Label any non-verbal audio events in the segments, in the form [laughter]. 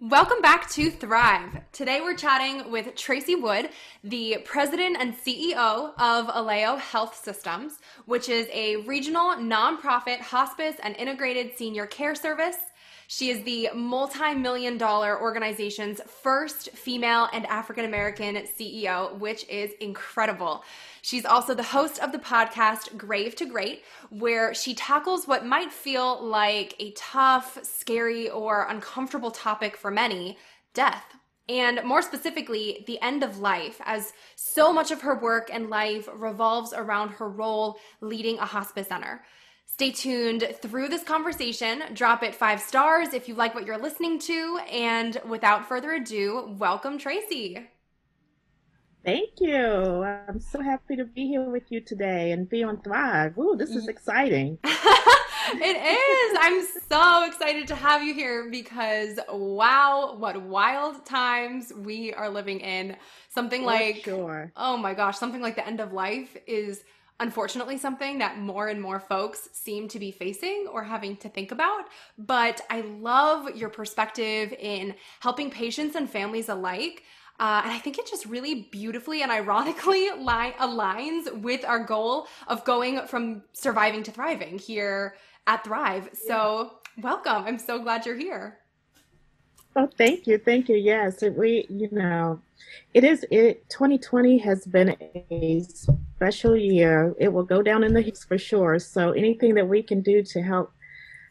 Welcome back to Thrive. Today we're chatting with Tracy Wood, the president and CEO of Aleo Health Systems, which is a regional nonprofit hospice and integrated senior care service. She is the multi million dollar organization's first female and African American CEO, which is incredible. She's also the host of the podcast Grave to Great, where she tackles what might feel like a tough, scary, or uncomfortable topic for many death. And more specifically, the end of life, as so much of her work and life revolves around her role leading a hospice center. Stay tuned through this conversation. Drop it five stars if you like what you're listening to. And without further ado, welcome, Tracy. Thank you. I'm so happy to be here with you today and be on Thrive. Ooh, this is mm-hmm. exciting. [laughs] it is. I'm so excited to have you here because wow, what wild times we are living in. Something like sure. Oh my gosh, something like the end of life is unfortunately something that more and more folks seem to be facing or having to think about. But I love your perspective in helping patients and families alike uh, and I think it just really beautifully and ironically [laughs] li- aligns with our goal of going from surviving to thriving here at Thrive. So, welcome. I'm so glad you're here. Oh, thank you. Thank you. Yes, we, you know, it is, it, 2020 has been a special year. It will go down in the history for sure. So, anything that we can do to help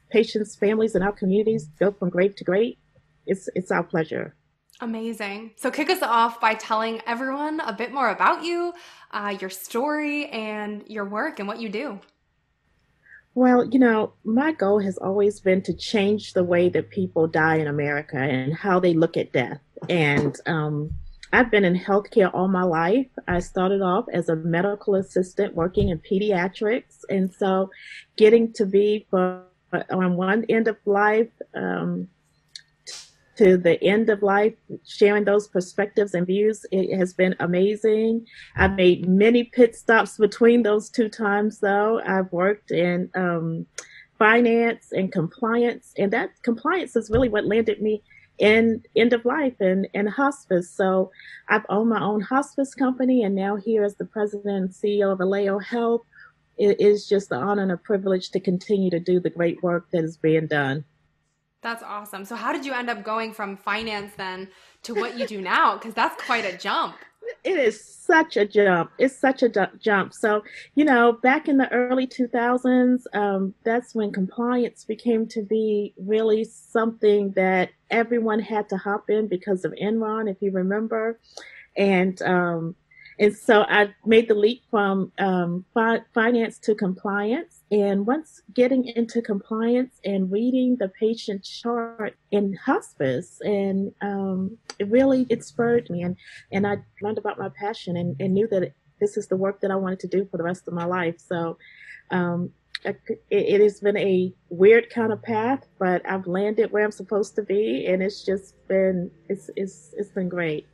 patients, families, and our communities go from grave to great, it's, it's our pleasure. Amazing. So, kick us off by telling everyone a bit more about you, uh, your story, and your work and what you do. Well, you know, my goal has always been to change the way that people die in America and how they look at death. And um, I've been in healthcare all my life. I started off as a medical assistant working in pediatrics. And so getting to be for, on one end of life, um, to the end of life, sharing those perspectives and views. It has been amazing. I've made many pit stops between those two times, though. I've worked in um, finance and compliance, and that compliance is really what landed me in end of life and, and hospice. So I've owned my own hospice company, and now here as the president and CEO of Aleo Health, it is just an honor and a privilege to continue to do the great work that is being done. That's awesome. So, how did you end up going from finance then to what you do now? Because that's quite a jump. It is such a jump. It's such a jump. So, you know, back in the early 2000s, um, that's when compliance became to be really something that everyone had to hop in because of Enron, if you remember. And, um, and so I made the leap from um, fi- finance to compliance. And once getting into compliance and reading the patient chart in hospice, and um, it really it spurred me, and and I learned about my passion and, and knew that this is the work that I wanted to do for the rest of my life. So. Um, it, it has been a weird kind of path, but I've landed where I'm supposed to be, and it's just been it's it's it's been great.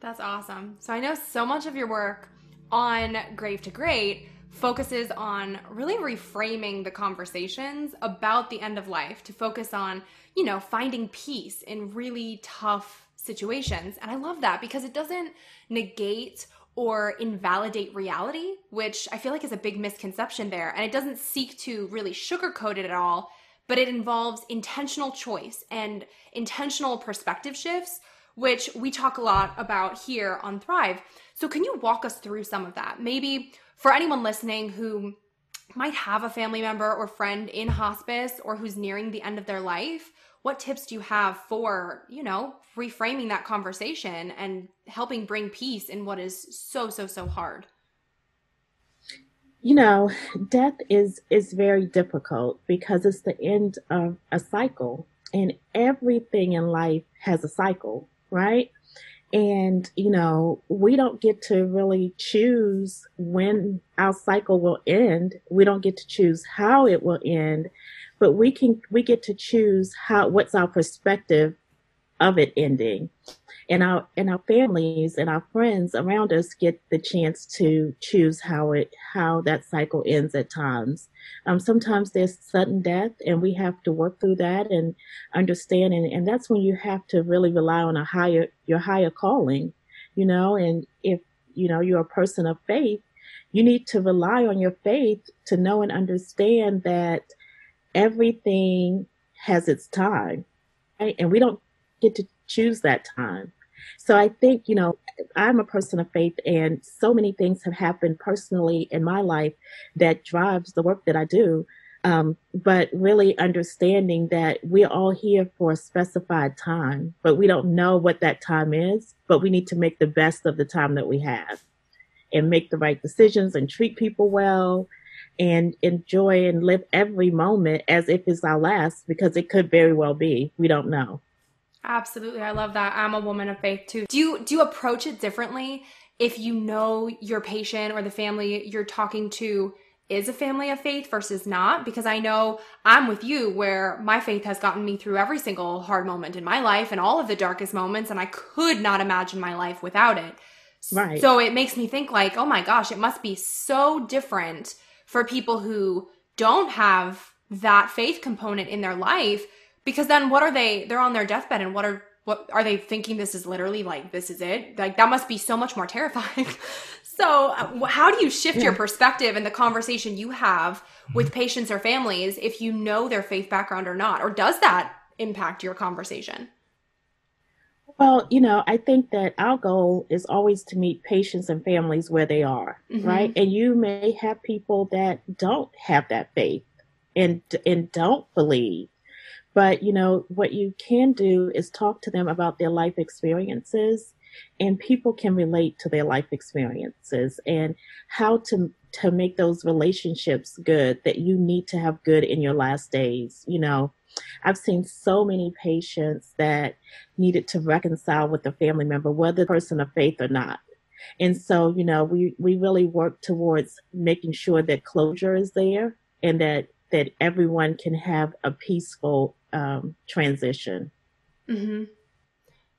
That's awesome. So I know so much of your work on Grave to Great focuses on really reframing the conversations about the end of life to focus on, you know, finding peace in really tough situations. And I love that because it doesn't negate or invalidate reality, which I feel like is a big misconception there. And it doesn't seek to really sugarcoat it at all, but it involves intentional choice and intentional perspective shifts which we talk a lot about here on Thrive. So, can you walk us through some of that? Maybe for anyone listening who might have a family member or friend in hospice or who's nearing the end of their life, what tips do you have for, you know, reframing that conversation and helping bring peace in what is so, so, so hard? You know, death is is very difficult because it's the end of a cycle and everything in life has a cycle right? And, you know, we don't get to really choose when our cycle will end. We don't get to choose how it will end, but we can, we get to choose how, what's our perspective of it ending and our and our families and our friends around us get the chance to choose how it how that cycle ends at times um, sometimes there's sudden death and we have to work through that and understand and, and that's when you have to really rely on a higher your higher calling you know and if you know you're a person of faith you need to rely on your faith to know and understand that everything has its time right? and we don't get to choose that time so I think, you know, I'm a person of faith and so many things have happened personally in my life that drives the work that I do. Um, but really understanding that we're all here for a specified time, but we don't know what that time is, but we need to make the best of the time that we have and make the right decisions and treat people well and enjoy and live every moment as if it's our last because it could very well be. We don't know. Absolutely. I love that. I'm a woman of faith too. Do you do you approach it differently if you know your patient or the family you're talking to is a family of faith versus not? Because I know I'm with you where my faith has gotten me through every single hard moment in my life and all of the darkest moments and I could not imagine my life without it. Right. So it makes me think like, "Oh my gosh, it must be so different for people who don't have that faith component in their life because then what are they they're on their deathbed and what are what are they thinking this is literally like this is it like that must be so much more terrifying [laughs] so uh, how do you shift yeah. your perspective and the conversation you have with patients or families if you know their faith background or not or does that impact your conversation well, you know, I think that our goal is always to meet patients and families where they are, mm-hmm. right? And you may have people that don't have that faith and and don't believe but, you know, what you can do is talk to them about their life experiences and people can relate to their life experiences and how to to make those relationships good that you need to have good in your last days you know. I've seen so many patients that needed to reconcile with a family member whether person of faith or not. And so you know we we really work towards making sure that closure is there and that that everyone can have a peaceful um, transition. Mm-hmm.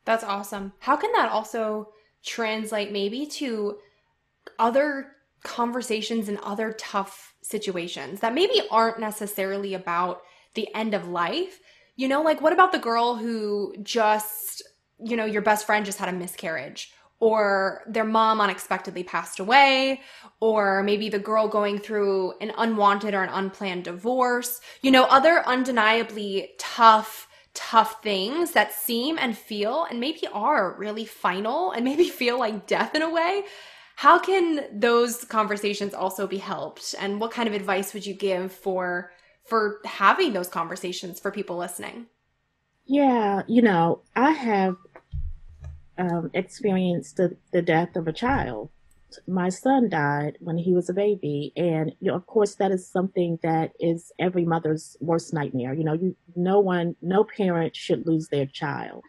That's awesome. How can that also translate maybe to other conversations and other tough situations that maybe aren't necessarily about the end of life? You know, like what about the girl who just, you know, your best friend just had a miscarriage? Or their mom unexpectedly passed away, or maybe the girl going through an unwanted or an unplanned divorce, you know, other undeniably tough, tough things that seem and feel and maybe are really final and maybe [laughs] feel like death in a way. How can those conversations also be helped? And what kind of advice would you give for for having those conversations for people listening? Yeah, you know, I have um, experienced the, the death of a child. My son died when he was a baby, and you know, of course, that is something that is every mother's worst nightmare. You know, you, no one, no parent should lose their child,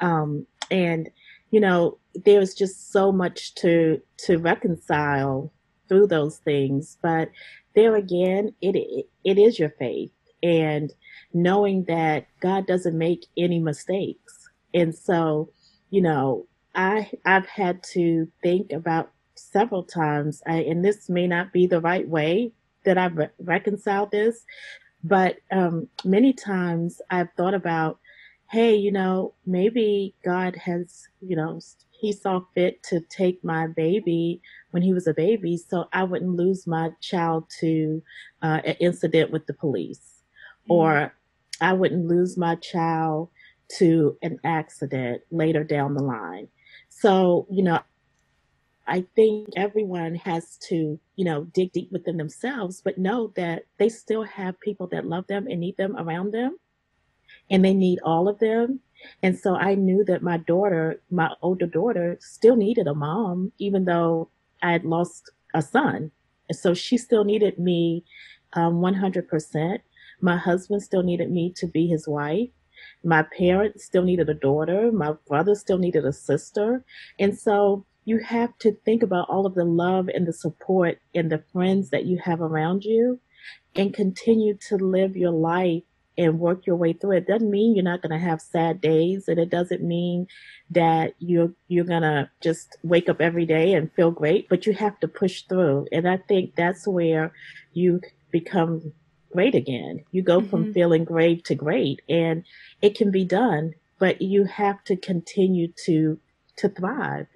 um, and you know, there's just so much to to reconcile through those things. But there again, it it, it is your faith, and knowing that God doesn't make any mistakes, and so you know, I I've had to think about several times, I, and this may not be the right way that I've re- reconciled this, but um, many times I've thought about, hey, you know, maybe God has, you know, He saw fit to take my baby when he was a baby, so I wouldn't lose my child to uh, an incident with the police, mm-hmm. or I wouldn't lose my child to an accident later down the line. So, you know, I think everyone has to, you know, dig deep within themselves, but know that they still have people that love them and need them around them. And they need all of them. And so I knew that my daughter, my older daughter, still needed a mom, even though I had lost a son. And so she still needed me um, 100%. My husband still needed me to be his wife. My parents still needed a daughter. My brother still needed a sister. And so you have to think about all of the love and the support and the friends that you have around you and continue to live your life and work your way through it. it doesn't mean you're not going to have sad days and it doesn't mean that you're you're going to just wake up every day and feel great, but you have to push through. And I think that's where you become great again. You go mm-hmm. from feeling great to great and it can be done, but you have to continue to to thrive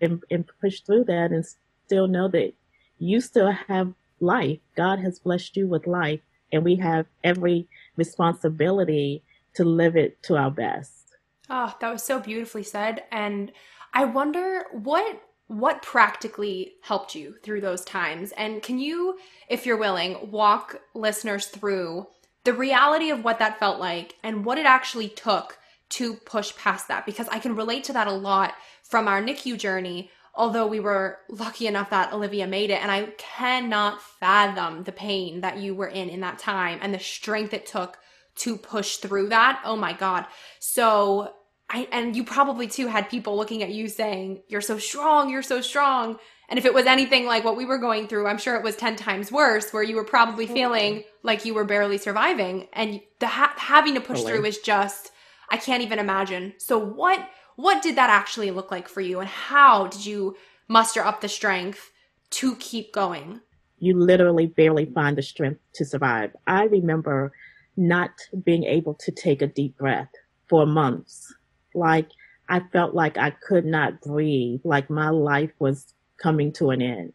and, and push through that and still know that you still have life. God has blessed you with life and we have every responsibility to live it to our best. Oh, that was so beautifully said. And I wonder what what practically helped you through those times? And can you, if you're willing, walk listeners through the reality of what that felt like and what it actually took to push past that? Because I can relate to that a lot from our NICU journey, although we were lucky enough that Olivia made it. And I cannot fathom the pain that you were in in that time and the strength it took to push through that. Oh my God. So I, and you probably too had people looking at you saying, You're so strong, you're so strong. And if it was anything like what we were going through, I'm sure it was 10 times worse, where you were probably oh, feeling like you were barely surviving. And the ha- having to push through is just, I can't even imagine. So, what, what did that actually look like for you? And how did you muster up the strength to keep going? You literally barely find the strength to survive. I remember not being able to take a deep breath for months like I felt like I could not breathe, like my life was coming to an end.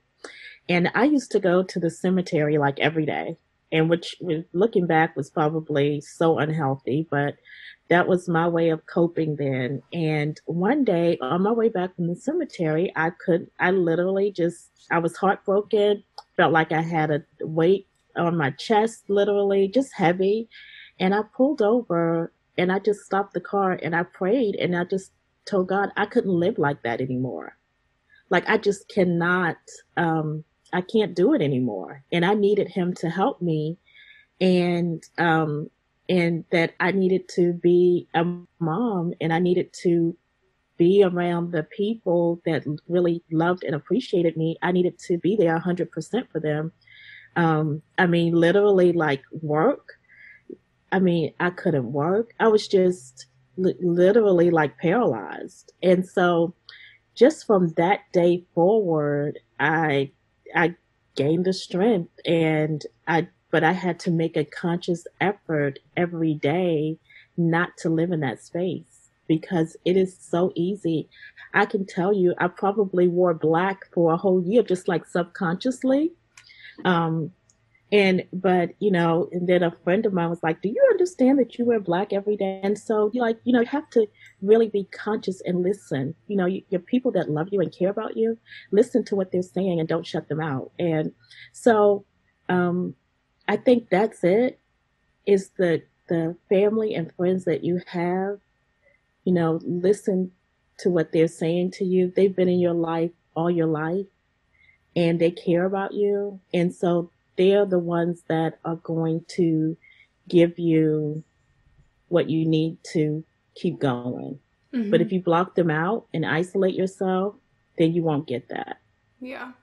And I used to go to the cemetery like every day, and which looking back was probably so unhealthy, but that was my way of coping then. And one day on my way back from the cemetery, I could, I literally just, I was heartbroken, felt like I had a weight on my chest, literally just heavy. And I pulled over and I just stopped the car and I prayed and I just told God I couldn't live like that anymore. Like I just cannot, um, I can't do it anymore. And I needed him to help me and, um, and that I needed to be a mom and I needed to be around the people that really loved and appreciated me. I needed to be there 100% for them. Um, I mean, literally like work I mean, I couldn't work. I was just li- literally like paralyzed. And so just from that day forward, I, I gained the strength and I, but I had to make a conscious effort every day not to live in that space because it is so easy. I can tell you, I probably wore black for a whole year, just like subconsciously. Um, and, but, you know, and then a friend of mine was like, do you understand that you wear black every day? And so you like, you know, you have to really be conscious and listen. You know, you, your people that love you and care about you, listen to what they're saying and don't shut them out. And so, um, I think that's it is the, the family and friends that you have, you know, listen to what they're saying to you. They've been in your life all your life and they care about you. And so they're the ones that are going to give you what you need to keep going. Mm-hmm. But if you block them out and isolate yourself, then you won't get that. Yeah.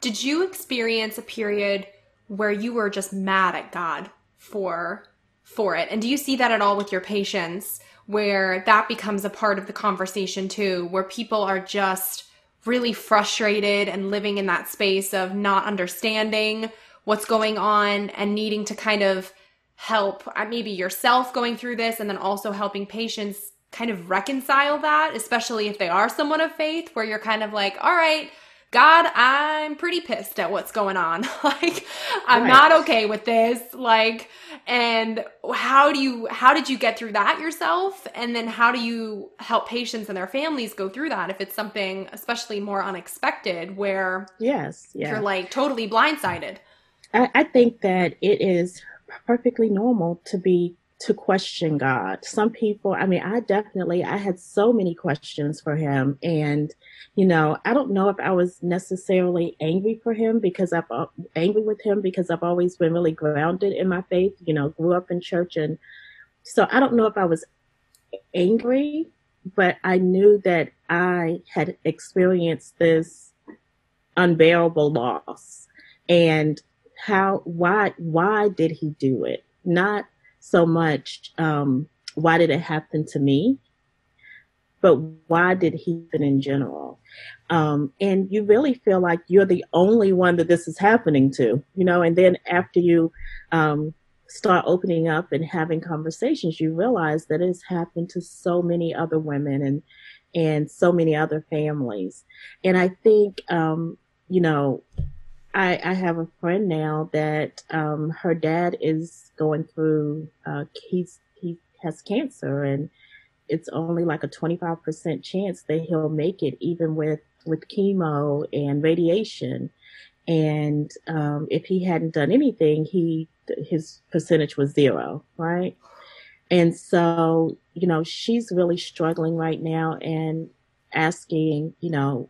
Did you experience a period where you were just mad at God for for it? And do you see that at all with your patients where that becomes a part of the conversation too, where people are just really frustrated and living in that space of not understanding what's going on and needing to kind of help uh, maybe yourself going through this and then also helping patients kind of reconcile that, especially if they are someone of faith, where you're kind of like, all right, God, I'm pretty pissed at what's going on. [laughs] like, I'm right. not okay with this. Like, and how do you, how did you get through that yourself? And then how do you help patients and their families go through that if it's something especially more unexpected where yes, yeah. you're like totally blindsided? I, I think that it is perfectly normal to be to question God. Some people, I mean, I definitely, I had so many questions for him. And, you know, I don't know if I was necessarily angry for him because I've uh, angry with him because I've always been really grounded in my faith, you know, grew up in church and so I don't know if I was angry, but I knew that I had experienced this unbearable loss and how why why did he do it? Not so much um, why did it happen to me but why did he happen in general? Um, and you really feel like you're the only one that this is happening to you know and then after you um, start opening up and having conversations you realize that it's happened to so many other women and and so many other families. And i think um, you know I, I have a friend now that um, her dad is going through. Uh, he's he has cancer, and it's only like a twenty five percent chance that he'll make it, even with with chemo and radiation. And um, if he hadn't done anything, he his percentage was zero, right? And so, you know, she's really struggling right now and asking, you know,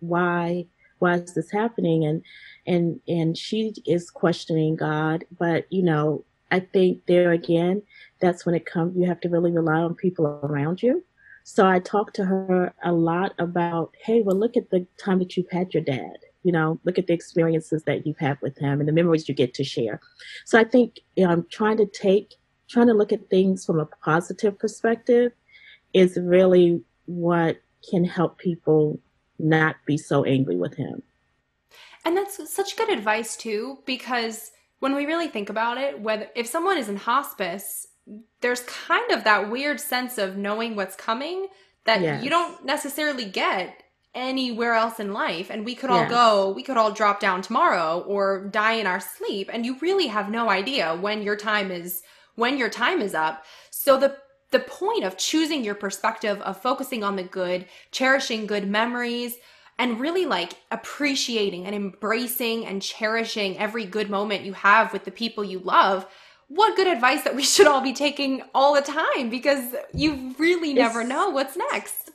why why is this happening? And and and she is questioning god but you know i think there again that's when it comes you have to really rely on people around you. So i talked to her a lot about hey well look at the time that you've had your dad you know look at the experiences that you've had with him and the memories you get to share. So i think you know, i'm trying to take trying to look at things from a positive perspective is really what can help people not be so angry with him. And that's such good advice too, because when we really think about it, whether if someone is in hospice, there's kind of that weird sense of knowing what's coming that yes. you don't necessarily get anywhere else in life and we could all go we could all drop down tomorrow or die in our sleep and you really have no idea when your time is when your time is up so the the point of choosing your perspective of focusing on the good, cherishing good memories, and really like appreciating and embracing and cherishing every good moment you have with the people you love. What good advice that we should all be taking all the time because you really never it's know what's next.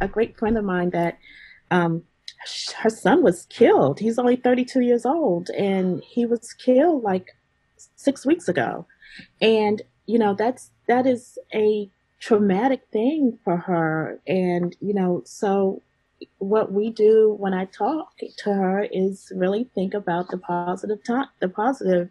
A great friend of mine that um, her son was killed. He's only 32 years old and he was killed like six weeks ago. And, you know, that's that is a traumatic thing for her. And, you know, so what we do when I talk to her is really think about the positive time, the positive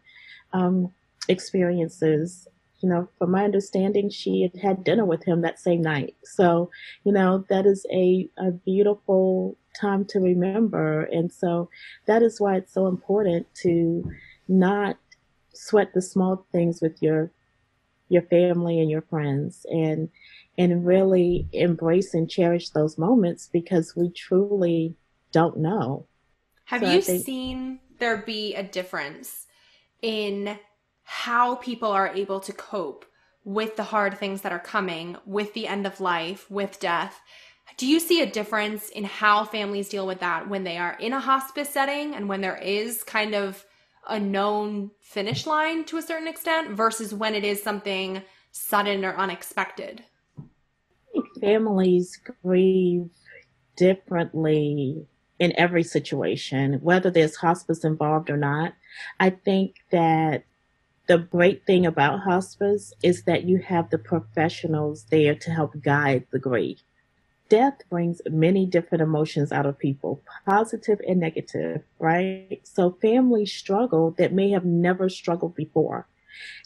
um, experiences. You know, from my understanding, she had had dinner with him that same night. So, you know, that is a, a beautiful time to remember. And so that is why it's so important to not sweat the small things with your your family and your friends and and really embrace and cherish those moments because we truly don't know. Have so you think- seen there be a difference in how people are able to cope with the hard things that are coming, with the end of life, with death? Do you see a difference in how families deal with that when they are in a hospice setting and when there is kind of a known finish line to a certain extent versus when it is something sudden or unexpected? Families grieve differently in every situation, whether there's hospice involved or not. I think that the great thing about hospice is that you have the professionals there to help guide the grief death brings many different emotions out of people, positive and negative, right? So families struggle that may have never struggled before.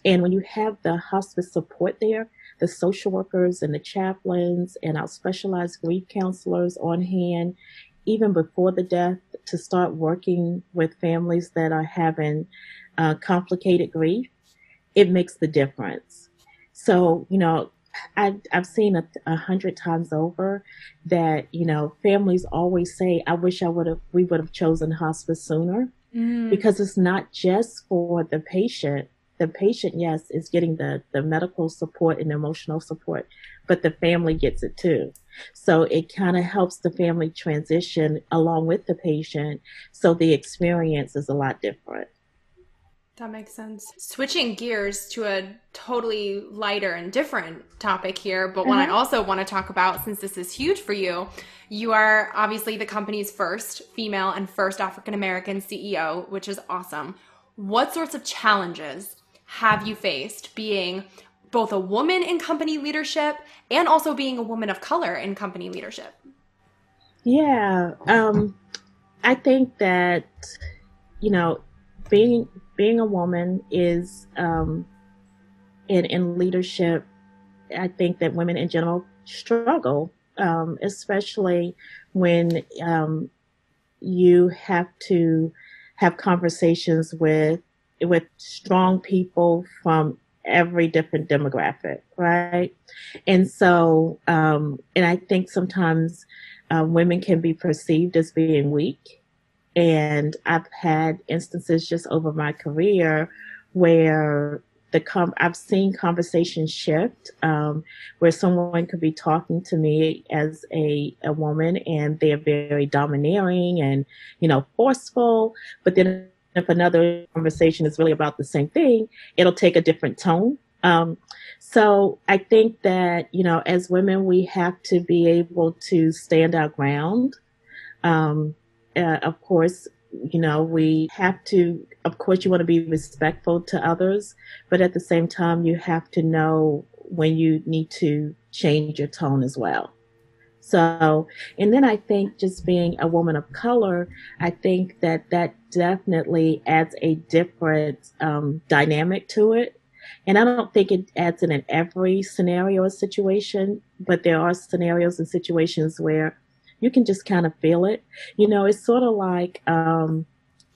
And when you have the hospice support there, the social workers and the chaplains and our specialized grief counselors on hand, even before the death, to start working with families that are having uh, complicated grief, it makes the difference. So, you know, I've, I've seen a, a hundred times over that, you know, families always say, I wish I would have, we would have chosen hospice sooner mm. because it's not just for the patient. The patient, yes, is getting the, the medical support and emotional support, but the family gets it too. So it kind of helps the family transition along with the patient. So the experience is a lot different. That makes sense. Switching gears to a totally lighter and different topic here, but mm-hmm. one I uh-huh. also want to talk about since this is huge for you. You are obviously the company's first female and first African American CEO, which is awesome. What sorts of challenges have you faced being both a woman in company leadership and also being a woman of color in company leadership? Yeah, um, I think that you know, being being a woman is um, in in leadership. I think that women in general struggle, um, especially when um, you have to have conversations with with strong people from every different demographic, right? And so, um, and I think sometimes uh, women can be perceived as being weak. And I've had instances just over my career where the com- I've seen conversations shift um, where someone could be talking to me as a, a woman and they're very domineering and you know forceful, but then if another conversation is really about the same thing, it'll take a different tone. Um, so I think that, you know, as women, we have to be able to stand our ground. Um, uh, of course, you know, we have to, of course, you want to be respectful to others, but at the same time, you have to know when you need to change your tone as well. So, and then I think just being a woman of color, I think that that definitely adds a different um, dynamic to it. And I don't think it adds in in every scenario or situation, but there are scenarios and situations where you can just kind of feel it. You know, it's sort of like um,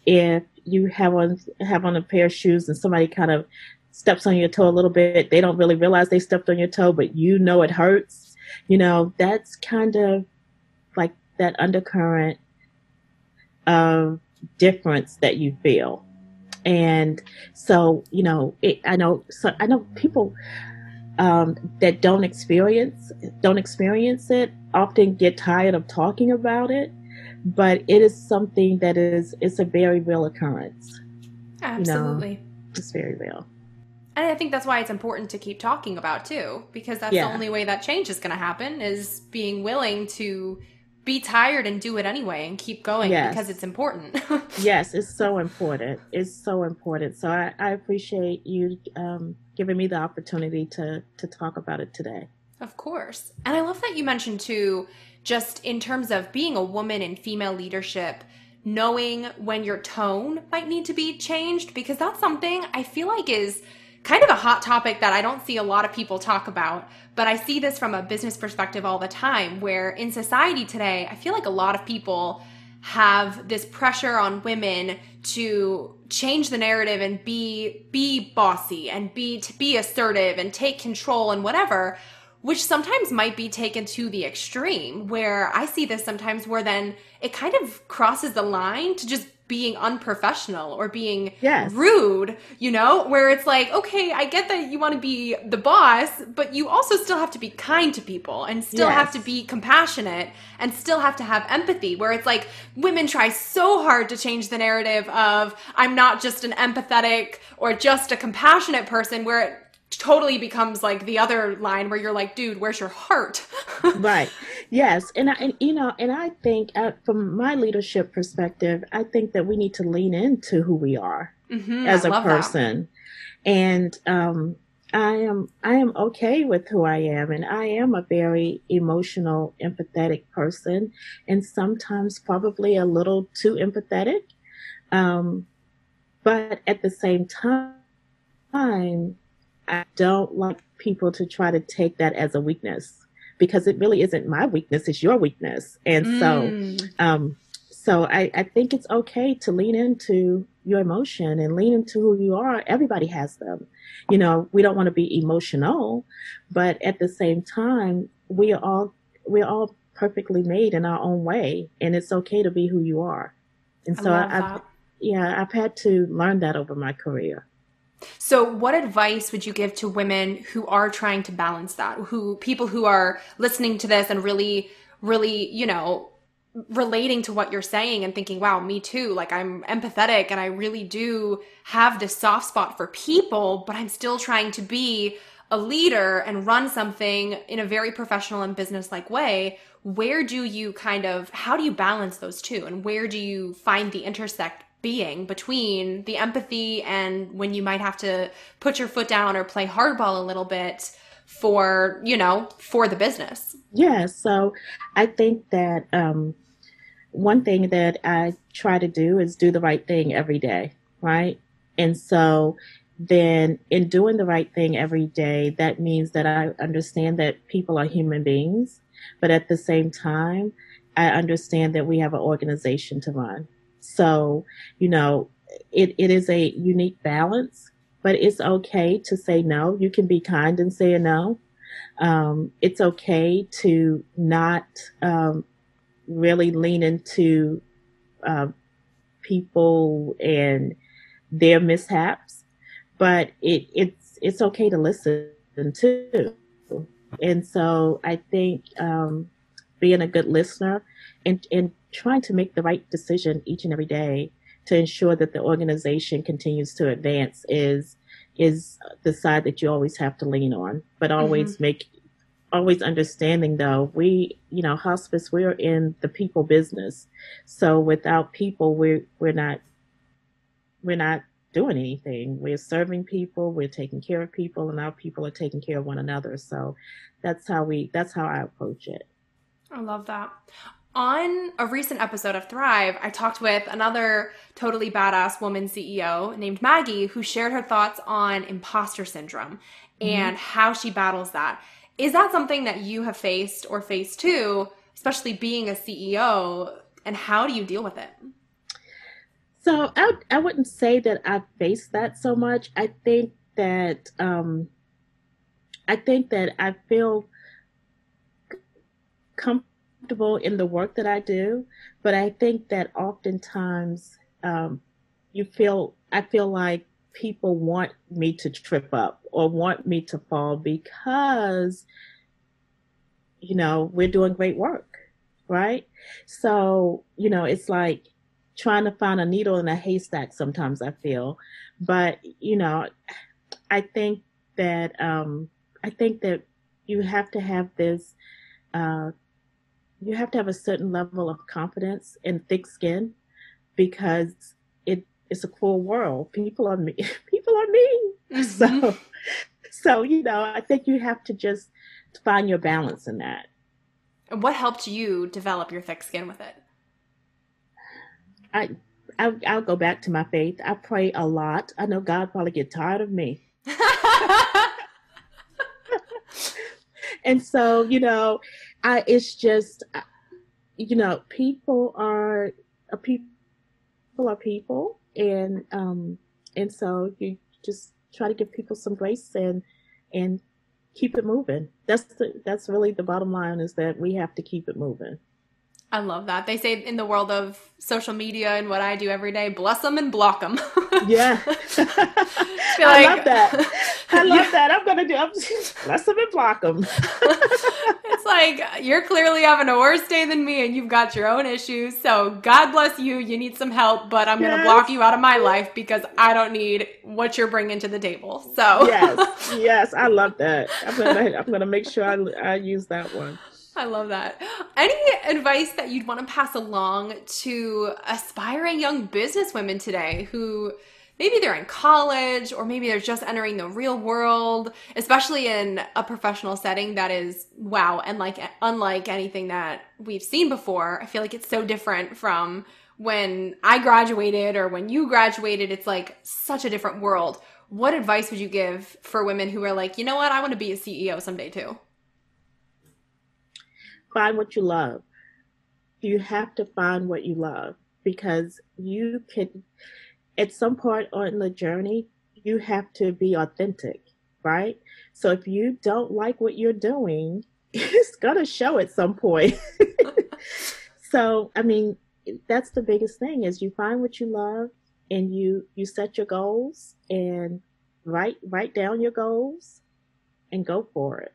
if you have on have on a pair of shoes and somebody kind of steps on your toe a little bit, they don't really realize they stepped on your toe, but you know it hurts you know, that's kind of like that undercurrent of difference that you feel. And so, you know, it, I know, so I know people um, that don't experience don't experience it often get tired of talking about it, but it is something that is it's a very real occurrence. Absolutely, you know, it's very real. And I think that's why it's important to keep talking about too, because that's yeah. the only way that change is going to happen is being willing to be tired and do it anyway and keep going yes. because it's important. [laughs] yes, it's so important. It's so important. So I, I appreciate you um, giving me the opportunity to to talk about it today. Of course. And I love that you mentioned too, just in terms of being a woman in female leadership, knowing when your tone might need to be changed, because that's something I feel like is kind of a hot topic that I don't see a lot of people talk about, but I see this from a business perspective all the time where in society today, I feel like a lot of people have this pressure on women to change the narrative and be be bossy and be to be assertive and take control and whatever which sometimes might be taken to the extreme where i see this sometimes where then it kind of crosses the line to just being unprofessional or being yes. rude, you know, where it's like, okay, I get that you want to be the boss, but you also still have to be kind to people and still yes. have to be compassionate and still have to have empathy. Where it's like women try so hard to change the narrative of I'm not just an empathetic or just a compassionate person, where it totally becomes like the other line where you're like, dude, where's your heart? [laughs] right. Yes. And I, and you know, and I think uh, from my leadership perspective, I think that we need to lean into who we are mm-hmm, as I a person. That. And, um, I am I am okay with who I am and I am a very emotional empathetic person and sometimes probably a little too empathetic um, but at the same time I don't like people to try to take that as a weakness because it really isn't my weakness, it's your weakness. And mm. so, um, so I, I think it's okay to lean into your emotion and lean into who you are. Everybody has them. You know, we don't want to be emotional, but at the same time, we are all, we're all perfectly made in our own way. And it's okay to be who you are. And so I have yeah, I've had to learn that over my career. So, what advice would you give to women who are trying to balance that? Who people who are listening to this and really, really, you know, relating to what you're saying and thinking, wow, me too. Like, I'm empathetic and I really do have this soft spot for people, but I'm still trying to be a leader and run something in a very professional and business like way. Where do you kind of, how do you balance those two? And where do you find the intersect being between the empathy and when you might have to put your foot down or play hardball a little bit for you know for the business. Yeah so i think that um, one thing that i try to do is do the right thing every day right? And so then in doing the right thing every day that means that i understand that people are human beings but at the same time i understand that we have an organization to run so you know it, it is a unique balance but it's okay to say no. You can be kind and say no. Um, it's okay to not um, really lean into uh, people and their mishaps, but it, it's it's okay to listen too. And so I think um, being a good listener and, and trying to make the right decision each and every day to ensure that the organization continues to advance is is the side that you always have to lean on, but always mm-hmm. make always understanding though we you know hospice we're in the people business. So without people we're we're not we're not doing anything. We're serving people we're taking care of people and our people are taking care of one another. So that's how we that's how i approach it. I love that on a recent episode of Thrive, I talked with another totally badass woman CEO named Maggie who shared her thoughts on imposter syndrome and mm-hmm. how she battles that. Is that something that you have faced or faced too, especially being a CEO? And how do you deal with it? So I, I wouldn't say that I faced that so much. I think that um, I think that I feel comfortable comfortable in the work that I do, but I think that oftentimes um, you feel I feel like people want me to trip up or want me to fall because you know we're doing great work, right? So you know it's like trying to find a needle in a haystack. Sometimes I feel, but you know, I think that um, I think that you have to have this uh, you have to have a certain level of confidence and thick skin because it it's a cruel world. People are me. [laughs] People are mean. [laughs] Mm-hmm. So, [laughs] so you know, I think you have to just find your balance in that. And what helped you develop your thick skin with it? I, I I'll go back to my faith. I pray a lot. I know God probably get tired of me. and so, you know, I it's just you know people are a people are people and um and so you just try to give people some grace and and keep it moving. That's the that's really the bottom line is that we have to keep it moving. I love that. They say in the world of social media and what I do every day, bless them and block them. [laughs] yeah. [laughs] [laughs] I, like, love that. I love yeah. that. I'm going to do I'm, bless them and block them. it's like you're clearly having a worse day than me and you've got your own issues. So God bless you. You need some help, but I'm yes. going to block you out of my life because I don't need what you're bringing to the table. So Yes. Yes. I love that. I'm going to, I'm going to make sure I, I use that one. I love that. Any advice that you'd want to pass along to aspiring young businesswomen today who maybe they're in college or maybe they're just entering the real world, especially in a professional setting that is wow and like unlike anything that we've seen before. I feel like it's so different from when I graduated or when you graduated. It's like such a different world. What advice would you give for women who are like, you know what, I want to be a CEO someday too? Find what you love. You have to find what you love because you can, at some point on the journey, you have to be authentic, right? So if you don't like what you're doing, [laughs] it's going to show at some point. [laughs] so, I mean, that's the biggest thing is you find what you love and you you set your goals and write write down your goals and go for it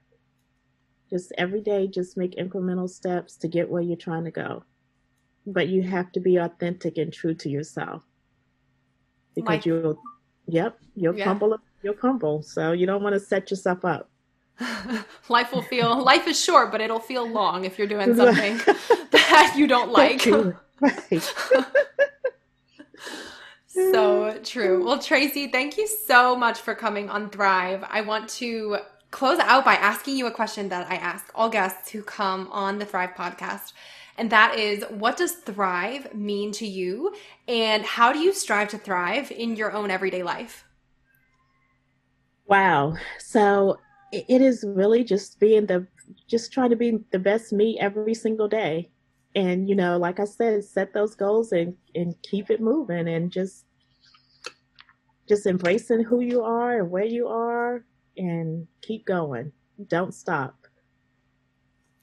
just every day, just make incremental steps to get where you're trying to go. But you have to be authentic and true to yourself because like, you'll, yep, you'll yeah. crumble. You'll crumble. So you don't want to set yourself up. [laughs] life will feel life is short, but it'll feel long if you're doing [laughs] something [laughs] that you don't like. Right. So true. Well, Tracy, thank you so much for coming on Thrive. I want to close out by asking you a question that I ask all guests who come on the Thrive podcast. And that is what does thrive mean to you? And how do you strive to thrive in your own everyday life? Wow. So it is really just being the, just trying to be the best me every single day and you know like i said set those goals and and keep it moving and just just embracing who you are and where you are and keep going don't stop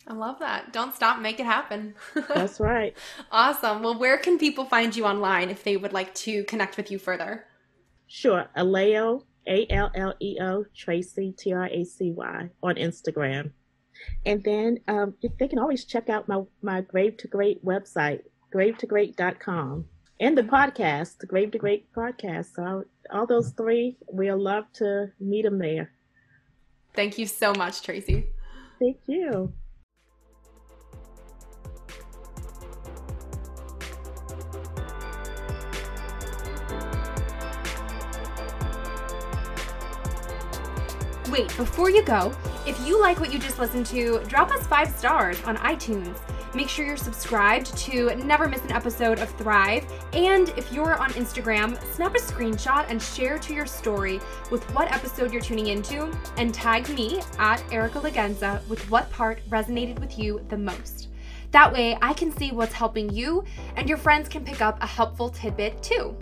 I love that. Don't stop, make it happen. [laughs] That's right. awesome. Well, where can people find you online if they would like to connect with you further? Sure. Alleo, A L L E O, Tracy, T R A C Y, on Instagram. And then um, they can always check out my, my Grave to Great website, gravetogreat.com, and the podcast, the Grave to Great podcast. So all those three, we'll love to meet them there. Thank you so much, Tracy. Thank you. Wait, before you go, if you like what you just listened to, drop us five stars on iTunes. Make sure you're subscribed to never miss an episode of Thrive. And if you're on Instagram, snap a screenshot and share to your story with what episode you're tuning into and tag me at Erica Lagenza with what part resonated with you the most. That way, I can see what's helping you and your friends can pick up a helpful tidbit too.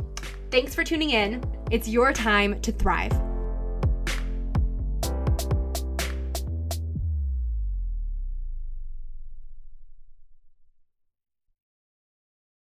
Thanks for tuning in. It's your time to thrive.